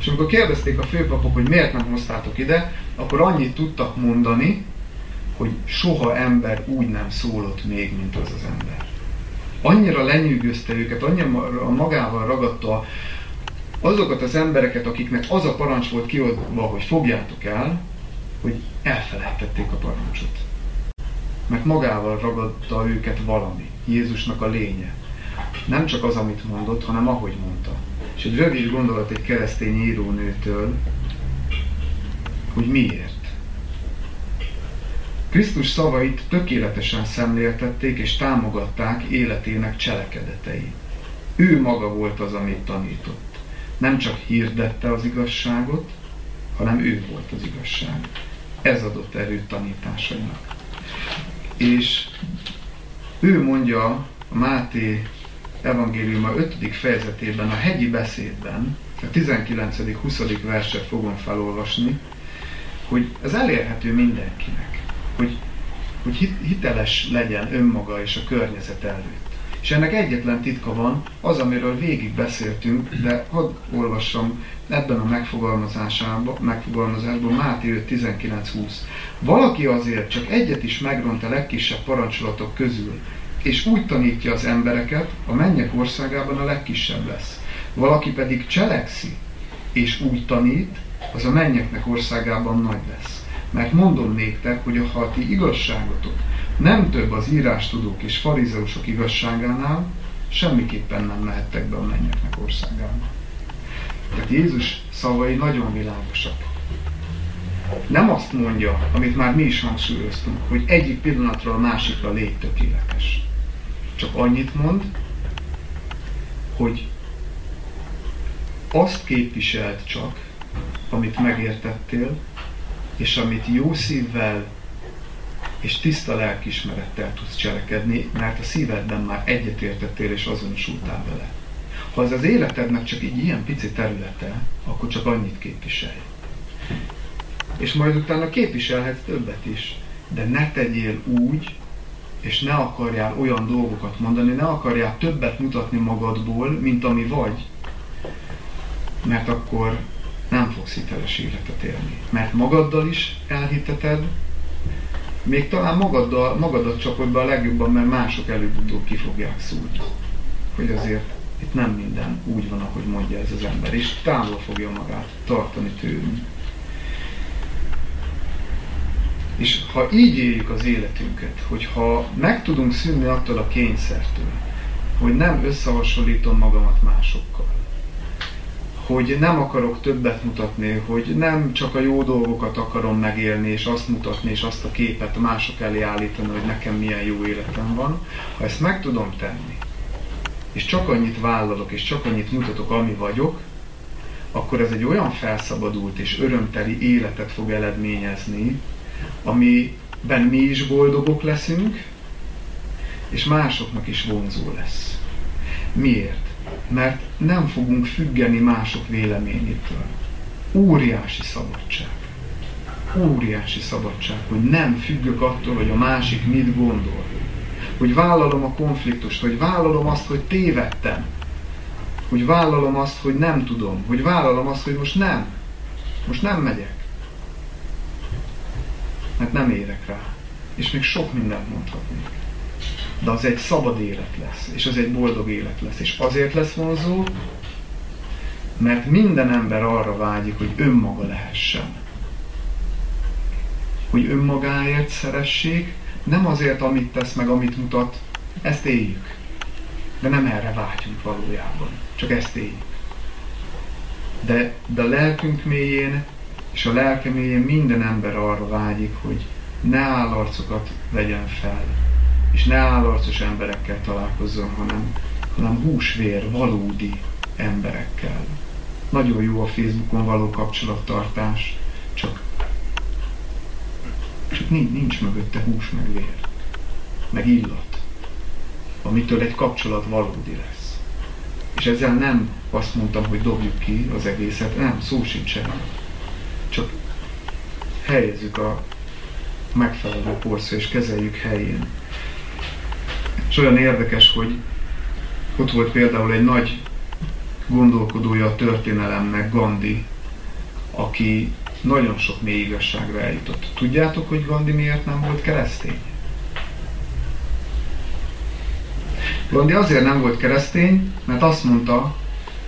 A: és amikor kérdezték a főpapok, hogy miért nem hoztátok ide, akkor annyit tudtak mondani, hogy soha ember úgy nem szólott még, mint az az ember annyira lenyűgözte őket, annyira magával ragadta azokat az embereket, akiknek az a parancs volt kiadva, hogy fogjátok el, hogy elfelejtették a parancsot. Mert magával ragadta őket valami, Jézusnak a lénye. Nem csak az, amit mondott, hanem ahogy mondta. És egy rövid gondolat egy keresztény írónőtől, hogy miért. Krisztus szavait tökéletesen szemléltették és támogatták életének cselekedetei. Ő maga volt az, amit tanított. Nem csak hirdette az igazságot, hanem ő volt az igazság. Ez adott erőt tanításainak. És ő mondja a Máté evangéliuma 5. fejezetében, a hegyi beszédben, a 19.-20. verset fogom felolvasni, hogy ez elérhető mindenkinek hogy, hogy hiteles legyen önmaga és a környezet előtt. És ennek egyetlen titka van, az, amiről végig beszéltünk, de hadd olvassam ebben a megfogalmazásában, megfogalmazásban Máté 5.19.20. Valaki azért csak egyet is megront a legkisebb parancsolatok közül, és úgy tanítja az embereket, a mennyek országában a legkisebb lesz. Valaki pedig cselekszi, és úgy tanít, az a mennyeknek országában nagy lesz. Mert mondom néktek, hogy a ti igazságotok nem több az írástudók és farizeusok igazságánál, semmiképpen nem mehettek be a mennyeknek országába. Tehát Jézus szavai nagyon világosak. Nem azt mondja, amit már mi is hangsúlyoztunk, hogy egyik pillanatról a másikra légy tökéletes. Csak annyit mond, hogy azt képviselt csak, amit megértettél, és amit jó szívvel és tiszta lelkismerettel tudsz cselekedni, mert a szívedben már egyetértettél és azonosultál vele. Ha az az életednek csak egy ilyen pici területe, akkor csak annyit képviselj. És majd utána képviselhetsz többet is, de ne tegyél úgy, és ne akarjál olyan dolgokat mondani, ne akarjál többet mutatni magadból, mint ami vagy, mert akkor nem fogsz hiteles életet élni. Mert magaddal is elhiteted, még talán magaddal, magadat csapod be a legjobban, mert mások előbb-utóbb ki fogják szúrni. Hogy azért itt nem minden úgy van, ahogy mondja ez az ember, és távol fogja magát tartani tőlünk. És ha így éljük az életünket, hogyha meg tudunk szűnni attól a kényszertől, hogy nem összehasonlítom magamat másokkal, hogy nem akarok többet mutatni, hogy nem csak a jó dolgokat akarom megélni, és azt mutatni, és azt a képet mások elé állítani, hogy nekem milyen jó életem van. Ha ezt meg tudom tenni, és csak annyit vállalok, és csak annyit mutatok, ami vagyok, akkor ez egy olyan felszabadult és örömteli életet fog eredményezni, amiben mi is boldogok leszünk, és másoknak is vonzó lesz. Miért? Mert nem fogunk függeni mások véleményétől. Óriási szabadság. Óriási szabadság, hogy nem függök attól, hogy a másik mit gondol. Hogy vállalom a konfliktust, hogy vállalom azt, hogy tévedtem. Hogy vállalom azt, hogy nem tudom. Hogy vállalom azt, hogy most nem. Most nem megyek. Mert nem érek rá. És még sok mindent mondhatnék de az egy szabad élet lesz, és az egy boldog élet lesz. És azért lesz vonzó, mert minden ember arra vágyik, hogy önmaga lehessen. Hogy önmagáért szeressék, nem azért, amit tesz meg, amit mutat, ezt éljük. De nem erre vágyunk valójában, csak ezt éljük. De, de a lelkünk mélyén és a lelke mélyén minden ember arra vágyik, hogy ne állarcokat vegyen fel, és ne állarcos emberekkel találkozzon, hanem, hanem húsvér, valódi emberekkel. Nagyon jó a Facebookon való kapcsolattartás, csak, nincs, nincs mögötte hús meg vér, meg illat, amitől egy kapcsolat valódi lesz. És ezzel nem azt mondtam, hogy dobjuk ki az egészet, nem, szó sincs erről. Csak helyezzük a megfelelő porszra és kezeljük helyén. És olyan érdekes, hogy ott volt például egy nagy gondolkodója a történelemnek, Gandhi, aki nagyon sok mély igazságra eljutott. Tudjátok, hogy Gandhi miért nem volt keresztény? Gandhi azért nem volt keresztény, mert azt mondta,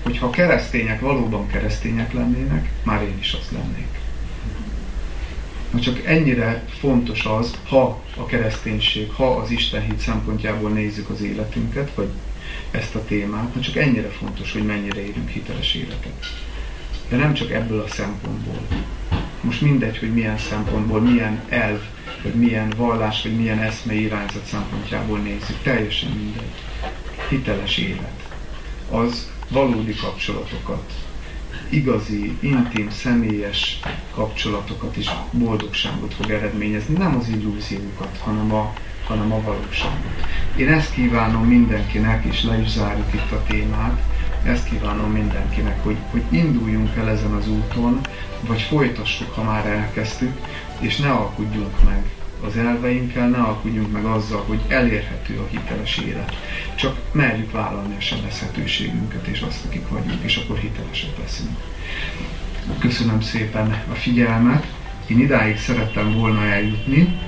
A: hogy ha keresztények valóban keresztények lennének, már én is az lennék. Na csak ennyire fontos az, ha a kereszténység, ha az Isten hit szempontjából nézzük az életünket, vagy ezt a témát, na csak ennyire fontos, hogy mennyire élünk hiteles életet. De nem csak ebből a szempontból. Most mindegy, hogy milyen szempontból, milyen elv, vagy milyen vallás, vagy milyen eszme irányzat szempontjából nézzük. Teljesen mindegy. Hiteles élet. Az valódi kapcsolatokat, igazi, intim, személyes kapcsolatokat és boldogságot fog eredményezni, nem az illúziókat, hanem a, hanem a valóságot. Én ezt kívánom mindenkinek, és le is zárjuk itt a témát, ezt kívánom mindenkinek, hogy, hogy induljunk el ezen az úton, vagy folytassuk, ha már elkezdtük, és ne alkudjunk meg az elveinkkel, ne alkudjunk meg azzal, hogy elérhető a hiteles élet. Csak merjük vállalni a sebezhetőségünket és azt, akik vagyunk, és akkor hitelesek leszünk. Köszönöm szépen a figyelmet. Én idáig szerettem volna eljutni.